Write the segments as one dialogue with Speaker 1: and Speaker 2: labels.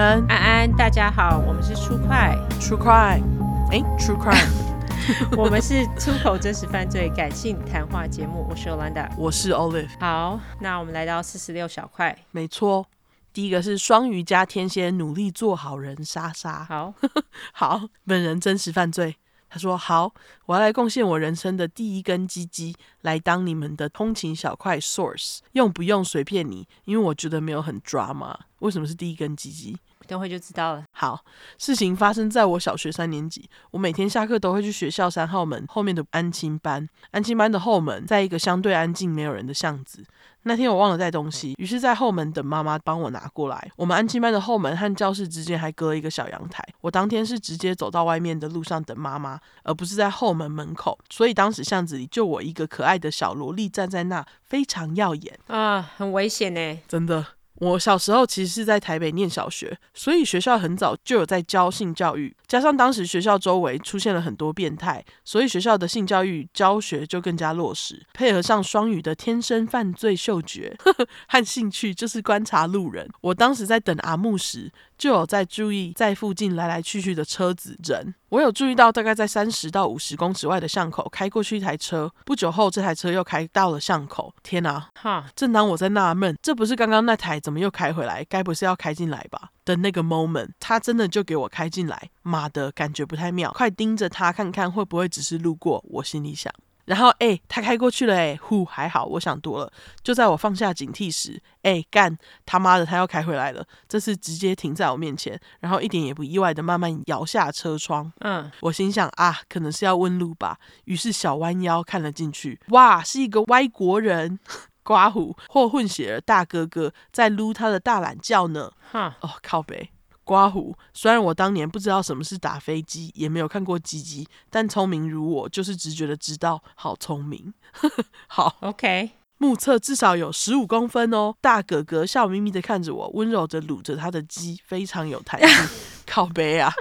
Speaker 1: 恩，
Speaker 2: 安安，大家好，我们是出快
Speaker 1: ，True Crime，哎，True Crime，
Speaker 2: 我们是出口真实犯罪感性谈话节目，我是 Olanda，
Speaker 1: 我是 Olive，
Speaker 2: 好，那我们来到四十六小块，
Speaker 1: 没错，第一个是双鱼加天蝎，努力做好人，莎莎，
Speaker 2: 好。
Speaker 1: 好，本人真实犯罪。他说：“好，我要来贡献我人生的第一根鸡鸡，来当你们的通勤小块 source，用不用随便你，因为我觉得没有很 drama。为什么是第一根鸡鸡？
Speaker 2: 等会就知道了。
Speaker 1: 好，事情发生在我小学三年级，我每天下课都会去学校三号门后面的安亲班，安亲班的后门在一个相对安静、没有人的巷子。”那天我忘了带东西，于是，在后门等妈妈帮我拿过来。我们安亲班的后门和教室之间还隔了一个小阳台。我当天是直接走到外面的路上等妈妈，而不是在后门门口。所以当时巷子里就我一个可爱的小萝莉站在那，非常耀眼
Speaker 2: 啊，很危险呢，
Speaker 1: 真的。我小时候其实是在台北念小学，所以学校很早就有在教性教育，加上当时学校周围出现了很多变态，所以学校的性教育教学就更加落实。配合上双语的天生犯罪嗅觉呵呵 和兴趣，就是观察路人。我当时在等阿木时，就有在注意在附近来来去去的车子人。我有注意到，大概在三十到五十公尺外的巷口开过去一台车。不久后，这台车又开到了巷口。天哪！哈！正当我在纳闷，这不是刚刚那台，怎么又开回来？该不是要开进来吧？的那个 moment，他真的就给我开进来。妈的，感觉不太妙，快盯着他看看会不会只是路过。我心里想。然后，哎，他开过去了，哎，呼，还好，我想多了。就在我放下警惕时，哎，干他妈的，他要开回来了。这次直接停在我面前，然后一点也不意外的慢慢摇下车窗。嗯，我心想啊，可能是要问路吧。于是小弯腰看了进去，哇，是一个歪国人，刮胡或混血儿大哥哥在撸他的大懒觉呢。哈，哦，靠北。刮胡，虽然我当年不知道什么是打飞机，也没有看过鸡鸡，但聪明如我，就是直觉的知道，好聪明。好
Speaker 2: ，OK，
Speaker 1: 目测至少有十五公分哦。大哥哥笑眯眯的看着我，温柔的撸着他的鸡，非常有弹性。靠背啊，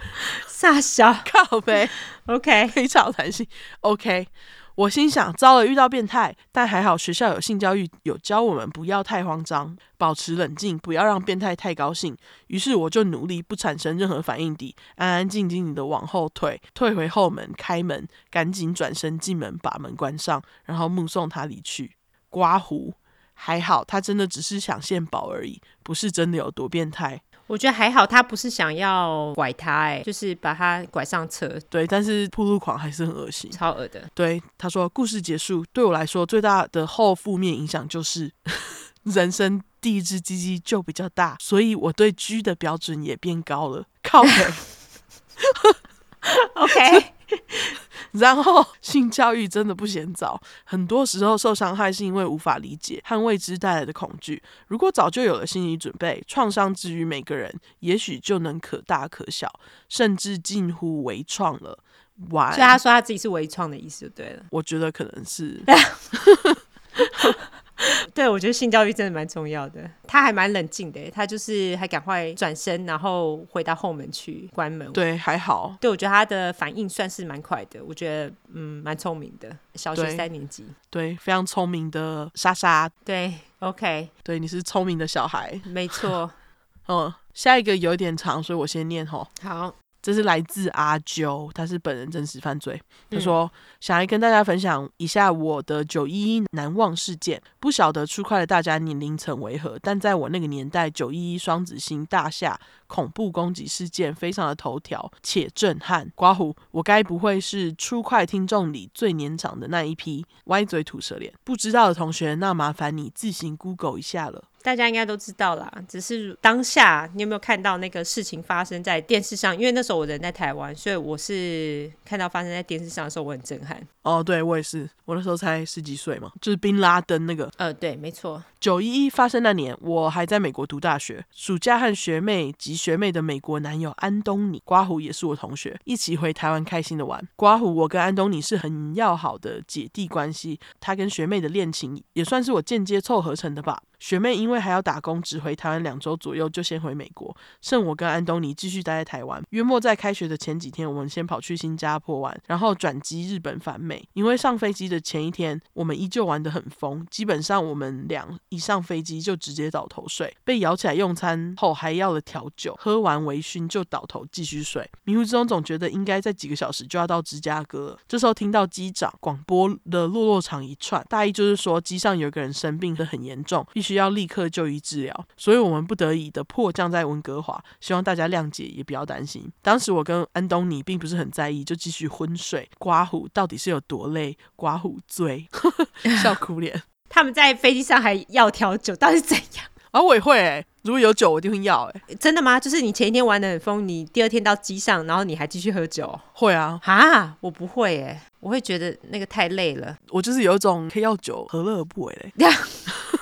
Speaker 2: 傻小，
Speaker 1: 靠背
Speaker 2: ，OK，
Speaker 1: 非常有弹性，OK。我心想，糟了，遇到变态，但还好学校有性教育，有教我们不要太慌张，保持冷静，不要让变态太高兴。于是我就努力不产生任何反应地，安安静静的往后退，退回后门，开门，赶紧转身进门，把门关上，然后目送他离去。刮胡，还好，他真的只是想献宝而已，不是真的有多变态。
Speaker 2: 我觉得还好，他不是想要拐他，哎，就是把他拐上车。
Speaker 1: 对，但是铺路狂还是很恶心，
Speaker 2: 超恶的。
Speaker 1: 对，他说故事结束，对我来说最大的后负面影响就是 人生第一只鸡鸡就比较大，所以我对 G 的标准也变高了。靠北，
Speaker 2: OK。
Speaker 1: 然后性教育真的不嫌早，很多时候受伤害是因为无法理解和未知带来的恐惧。如果早就有了心理准备，创伤之于每个人，也许就能可大可小，甚至近乎微创了。完，
Speaker 2: 所以他说他自己是微创的意思就对了。
Speaker 1: 我觉得可能是。
Speaker 2: 对，我觉得性教育真的蛮重要的。他还蛮冷静的，他就是还赶快转身，然后回到后门去关门。
Speaker 1: 对，还好。
Speaker 2: 对，我觉得他的反应算是蛮快的。我觉得，嗯，蛮聪明的。小学三年级，
Speaker 1: 对，非常聪明的莎莎。
Speaker 2: 对，OK，
Speaker 1: 对，你是聪明的小孩，
Speaker 2: 没错。
Speaker 1: 嗯，下一个有点长，所以我先念吼。
Speaker 2: 好。
Speaker 1: 这是来自阿啾，他是本人真实犯罪。他说、嗯、想来跟大家分享一下我的九一一难忘事件。不晓得出快的大家年龄层为何，但在我那个年代，九一一双子星大厦恐怖攻击事件非常的头条且震撼。刮胡，我该不会是出快听众里最年长的那一批？歪嘴吐舌脸，不知道的同学，那麻烦你自行 Google 一下了。
Speaker 2: 大家应该都知道啦，只是当下你有没有看到那个事情发生在电视上？因为那时候我人在台湾，所以我是看到发生在电视上的时候，我很震撼。
Speaker 1: 哦，对，我也是，我那时候才十几岁嘛，就是宾拉登那个。
Speaker 2: 呃，对，没错。
Speaker 1: 九一一发生那年，我还在美国读大学，暑假和学妹及学妹的美国男友安东尼刮胡也是我同学，一起回台湾开心的玩。刮胡，我跟安东尼是很要好的姐弟关系，他跟学妹的恋情也算是我间接凑合成的吧。学妹因为还要打工，只回台湾两周左右，就先回美国。剩我跟安东尼继续待在台湾。约莫在开学的前几天，我们先跑去新加坡玩，然后转机日本返美。因为上飞机的前一天，我们依旧玩得很疯，基本上我们俩一上飞机就直接倒头睡，被摇起来用餐后还要了调酒，喝完微醺就倒头继续睡。迷糊之中总觉得应该在几个小时就要到芝加哥。这时候听到机长广播的落落长一串，大意就是说机上有个人生病得很严重，必须要立刻就医治疗，所以我们不得已的迫降在温哥华，希望大家谅解，也不要担心。当时我跟安东尼并不是很在意，就继续昏睡。刮胡到底是有多累？刮胡醉，笑哭脸。
Speaker 2: 他们在飞机上还要调酒，到底是怎样？
Speaker 1: 啊，我也会如果有酒，我一定会要哎、欸。
Speaker 2: 真的吗？就是你前一天玩的很疯，你第二天到机上，然后你还继续喝酒？
Speaker 1: 会啊。
Speaker 2: 哈，我不会哎、欸，我会觉得那个太累了。
Speaker 1: 我就是有一种可以要酒，何乐而不为嘞。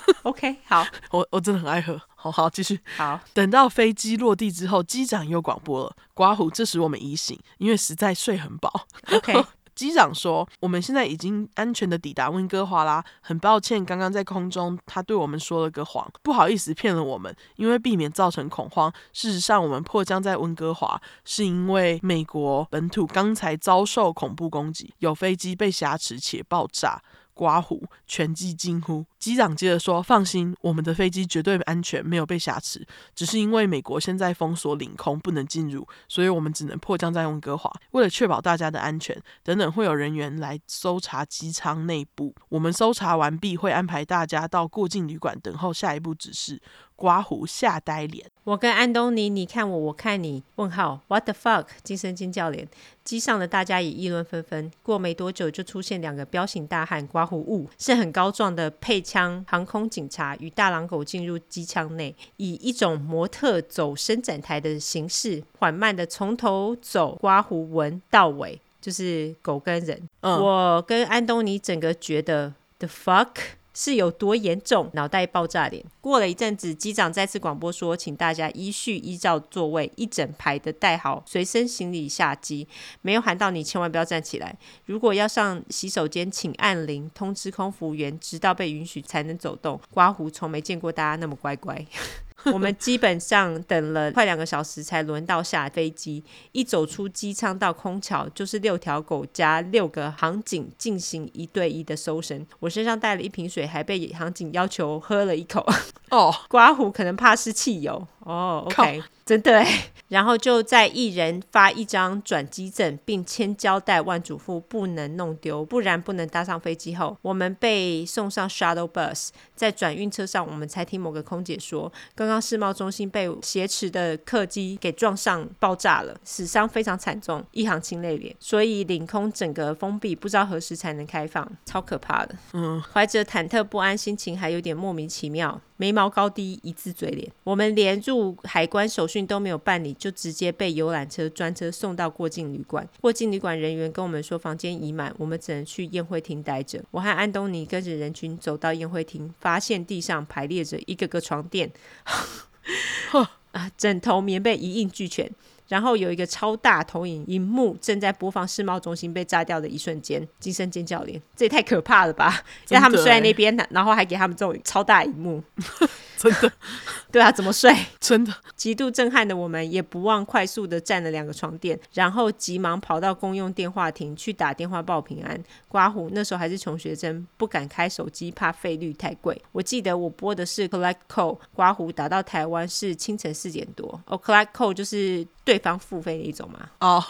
Speaker 2: OK，好，
Speaker 1: 我我真的很爱喝。好好继续。
Speaker 2: 好，
Speaker 1: 等到飞机落地之后，机长又广播了。刮胡，这时我们已醒，因为实在睡很饱。
Speaker 2: OK。
Speaker 1: 机长说：“我们现在已经安全的抵达温哥华啦，很抱歉，刚刚在空中他对我们说了个谎，不好意思骗了我们。因为避免造成恐慌，事实上我们迫降在温哥华，是因为美国本土刚才遭受恐怖攻击，有飞机被挟持且爆炸。”刮胡，全机惊呼。机长接着说：“放心，我们的飞机绝对安全，没有被挟持，只是因为美国现在封锁领空，不能进入，所以我们只能迫降在温哥华。为了确保大家的安全，等等会有人员来搜查机舱内部。我们搜查完毕，会安排大家到过境旅馆等候下一步指示。”刮胡吓呆脸，
Speaker 2: 我跟安东尼，你看我，我看你，问号，What the fuck？惊声尖叫脸，机上的大家也议论纷纷。过没多久，就出现两个彪形大汉，刮胡雾是很高壮的配枪航空警察，与大狼狗进入机舱内，以一种模特走伸展台的形式，缓慢的从头走，刮胡纹到尾，就是狗跟人。嗯、我跟安东尼整个觉得 the fuck。是有多严重？脑袋爆炸脸。过了一阵子，机长再次广播说，请大家依序依照座位一整排的带好随身行李下机。没有喊到你，千万不要站起来。如果要上洗手间，请按铃通知空服员，直到被允许才能走动。刮胡从没见过大家那么乖乖。我们基本上等了快两个小时才轮到下飞机，一走出机舱到空桥就是六条狗加六个航警进行一对一的搜身。我身上带了一瓶水，还被航警要求喝了一口。哦，刮胡可能怕是汽油。哦，OK。真的哎，然后就在一人发一张转机证，并签交代，万嘱咐不能弄丢，不然不能搭上飞机后，我们被送上 shuttle bus，在转运车上，我们才听某个空姐说，刚刚世贸中心被挟持的客机给撞上爆炸了，死伤非常惨重，一行清泪脸，所以领空整个封闭，不知道何时才能开放，超可怕的。嗯，怀着忐忑不安心情，还有点莫名其妙。眉毛高低一字嘴脸，我们连入海关手续都没有办理，就直接被游览车专车送到过境旅馆。过境旅馆人员跟我们说房间已满，我们只能去宴会厅待着。我和安东尼跟着人群走到宴会厅，发现地上排列着一个个床垫，啊，枕头、棉被一应俱全。然后有一个超大投影荧幕正在播放世贸中心被炸掉的一瞬间，惊声尖叫连，这也太可怕了吧！让他们睡在那边，然后还给他们这种超大荧幕，
Speaker 1: 真的，
Speaker 2: 对啊，怎么睡？
Speaker 1: 真的，
Speaker 2: 极度震撼的我们也不忘快速的占了两个床垫，然后急忙跑到公用电话亭去打电话报平安。刮胡那时候还是穷学生，不敢开手机，怕费率太贵。我记得我拨的是 collect call，刮胡打到台湾是清晨四点多。哦，collect call 就是。对方付费的一种嘛？哦，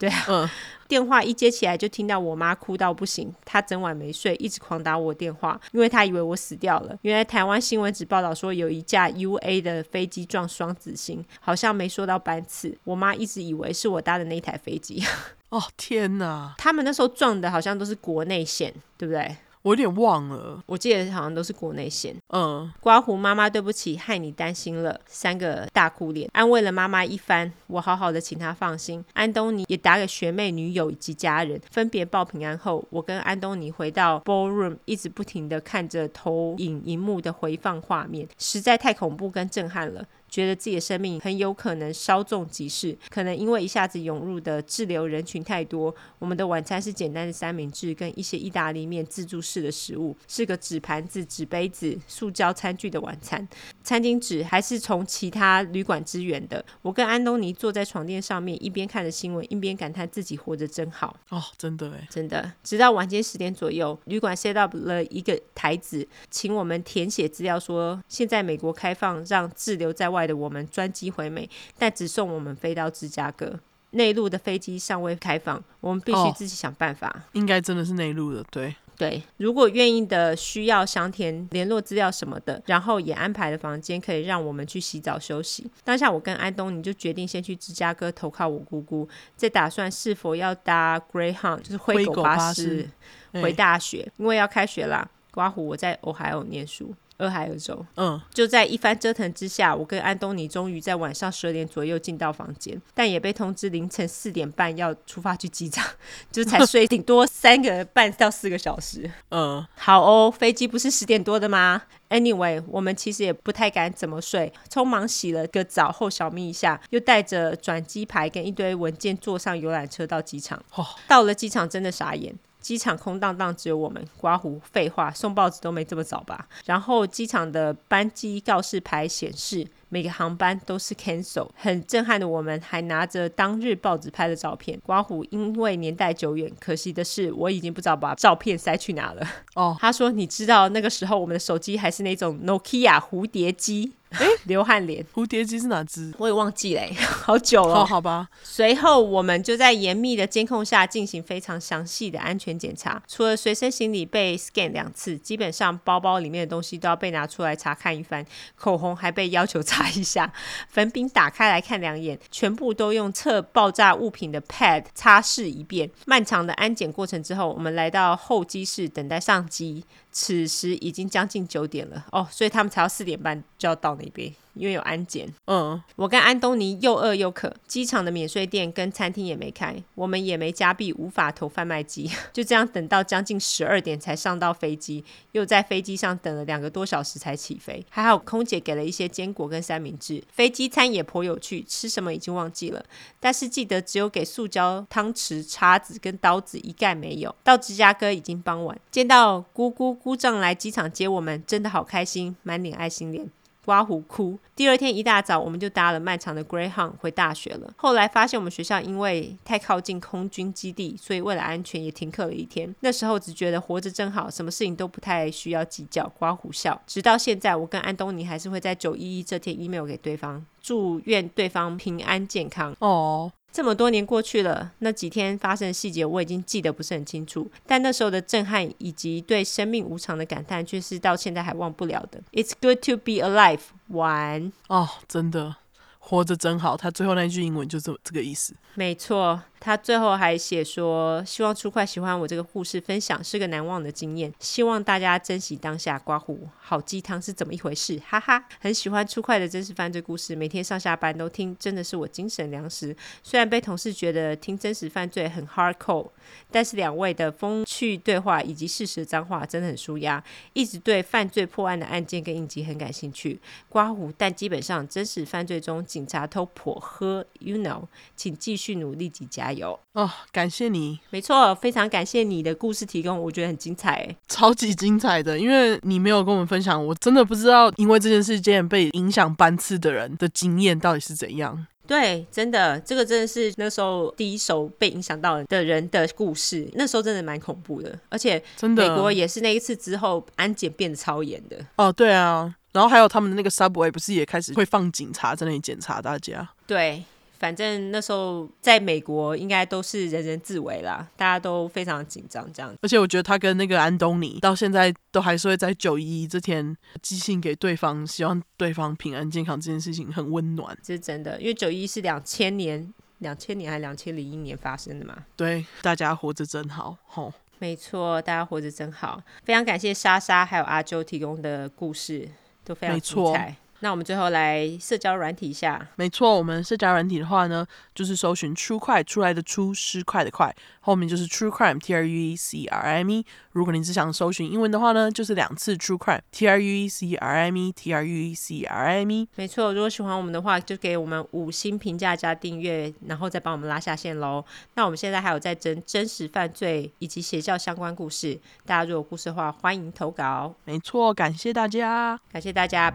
Speaker 2: 对啊，嗯，电话一接起来就听到我妈哭到不行，她整晚没睡，一直狂打我电话，因为她以为我死掉了。原来台湾新闻只报道说有一架 UA 的飞机撞双子星，好像没说到班次。我妈一直以为是我搭的那一台飞机。
Speaker 1: 哦，天哪！
Speaker 2: 他们那时候撞的好像都是国内线，对不对？
Speaker 1: 我有点忘了，
Speaker 2: 我记得好像都是国内线。嗯，刮胡妈妈，对不起，害你担心了。三个大哭脸，安慰了妈妈一番，我好好的请她放心。安东尼也打给学妹、女友以及家人，分别报平安后，我跟安东尼回到 ballroom，一直不停的看着投影荧幕的回放画面，实在太恐怖跟震撼了。觉得自己的生命很有可能稍纵即逝，可能因为一下子涌入的滞留人群太多。我们的晚餐是简单的三明治跟一些意大利面自助式的食物，是个纸盘子、纸杯子、塑胶餐具的晚餐。餐巾纸还是从其他旅馆支援的。我跟安东尼坐在床垫上面，一边看着新闻，一边感叹自己活着真好。
Speaker 1: 哦，真的哎，
Speaker 2: 真的。直到晚间十点左右，旅馆 set up 了一个台子，请我们填写资料说，说现在美国开放让滞留在外的我们专机回美，但只送我们飞到芝加哥。内陆的飞机尚未开放，我们必须自己想办法。
Speaker 1: 哦，应该真的是内陆的，对。
Speaker 2: 对，如果愿意的，需要详填联络资料什么的，然后也安排了房间可以让我们去洗澡休息。当下我跟安东尼就决定先去芝加哥投靠我姑姑，再打算是否要搭 Greyhound，就是灰狗巴士回大学，因为要开学啦。刮胡，我在 Ohio 念书。俄亥俄州，嗯，就在一番折腾之下，我跟安东尼终于在晚上十二点左右进到房间，但也被通知凌晨四点半要出发去机场，就才睡顶多三个半到四个小时。嗯，好哦，飞机不是十点多的吗？Anyway，我们其实也不太敢怎么睡，匆忙洗了个澡后小眯一下，又带着转机牌跟一堆文件坐上游览车到机场。哦，到了机场真的傻眼。机场空荡荡，只有我们。刮胡，废话，送报纸都没这么早吧？然后机场的班机告示牌显示，每个航班都是 cancel。很震撼的我们，还拿着当日报纸拍的照片。刮胡，因为年代久远，可惜的是，我已经不知道把照片塞去哪了。哦，他说，你知道那个时候我们的手机还是那种 Nokia 蝴蝶机。哎，流汗脸，
Speaker 1: 蝴蝶机是哪只？
Speaker 2: 我也忘记了，好久了。
Speaker 1: 哦，好吧。
Speaker 2: 随后我们就在严密的监控下进行非常详细的安全检查，除了随身行李被 scan 两次，基本上包包里面的东西都要被拿出来查看一番，口红还被要求 擦一下，粉饼打开来看两眼，全部都用测爆炸物品的 pad 擦拭一遍。漫长的安检过程之后，我们来到候机室等待上机。此时已经将近九点了哦，所以他们才要四点半就要到那边。因为有安检，嗯，我跟安东尼又饿又渴，机场的免税店跟餐厅也没开，我们也没加币，无法投贩卖机，就这样等到将近十二点才上到飞机，又在飞机上等了两个多小时才起飞。还好空姐给了一些坚果跟三明治，飞机餐也颇有趣，吃什么已经忘记了，但是记得只有给塑胶汤匙、叉子跟刀子一概没有。到芝加哥已经傍晚，见到姑姑姑丈来机场接我们，真的好开心，满脸爱心脸。刮胡哭。第二天一大早，我们就搭了漫长的 Greyhound 回大学了。后来发现我们学校因为太靠近空军基地，所以为了安全也停课了一天。那时候只觉得活着真好，什么事情都不太需要计较。刮胡笑。直到现在，我跟安东尼还是会在九一一这天 email 给对方，祝愿对方平安健康。哦。这么多年过去了，那几天发生的细节我已经记得不是很清楚，但那时候的震撼以及对生命无常的感叹，却是到现在还忘不了的。It's good to be alive，玩
Speaker 1: 哦，真的。活着真好，他最后那句英文就这这个意思。
Speaker 2: 没错，他最后还写说，希望初快喜欢我这个故事分享，是个难忘的经验。希望大家珍惜当下。刮胡好鸡汤是怎么一回事？哈哈，很喜欢初快的真实犯罪故事，每天上下班都听，真的是我精神粮食。虽然被同事觉得听真实犯罪很 hardcore，但是两位的风趣对话以及事实脏话真的很舒压。一直对犯罪破案的案件跟应急很感兴趣。刮胡，但基本上真实犯罪中。警察都颇喝，you know，请继续努力及加油
Speaker 1: 哦！感谢你，
Speaker 2: 没错，非常感谢你的故事提供，我觉得很精彩，
Speaker 1: 超级精彩的。因为你没有跟我们分享，我真的不知道，因为这件事件被影响班次的人的经验到底是怎样。
Speaker 2: 对，真的，这个真的是那时候第一手被影响到的人的故事，那时候真的蛮恐怖的，而且真的，美国也是那一次之后安检变得超严的。
Speaker 1: 哦，对啊。然后还有他们的那个 subway 不是也开始会放警察在那里检查大家？
Speaker 2: 对，反正那时候在美国应该都是人人自危啦，大家都非常紧张这样。
Speaker 1: 而且我觉得他跟那个安东尼到现在都还是会在九一一这天寄信给对方，希望对方平安健康，这件事情很温暖。
Speaker 2: 这是真的，因为九一一是两千年、两千年还是两千零一年发生的嘛？
Speaker 1: 对，大家活着真好，吼。
Speaker 2: 没错，大家活着真好。非常感谢莎莎还有阿周提供的故事。都非常精彩，那我们最后来社交软体一下。
Speaker 1: 没错，我们社交软体的话呢，就是搜寻 True Crime 出来的出失快的快，后面就是 True Crime T R U E C R I M E。如果你只想搜寻英文的话呢，就是两次 True Crime T R U E C R I M E T R U E C R I M E。
Speaker 2: 没错，如果喜欢我们的话，就给我们五星评价加订阅，然后再帮我们拉下线喽。那我们现在还有在征真实犯罪以及邪教相关故事，大家如果有故事的话，欢迎投稿。
Speaker 1: 没错，感谢大家，
Speaker 2: 感谢大家，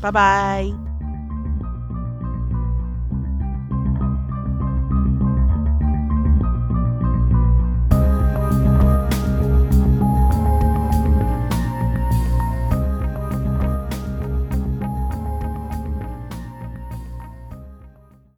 Speaker 2: 拜
Speaker 1: 拜。拜。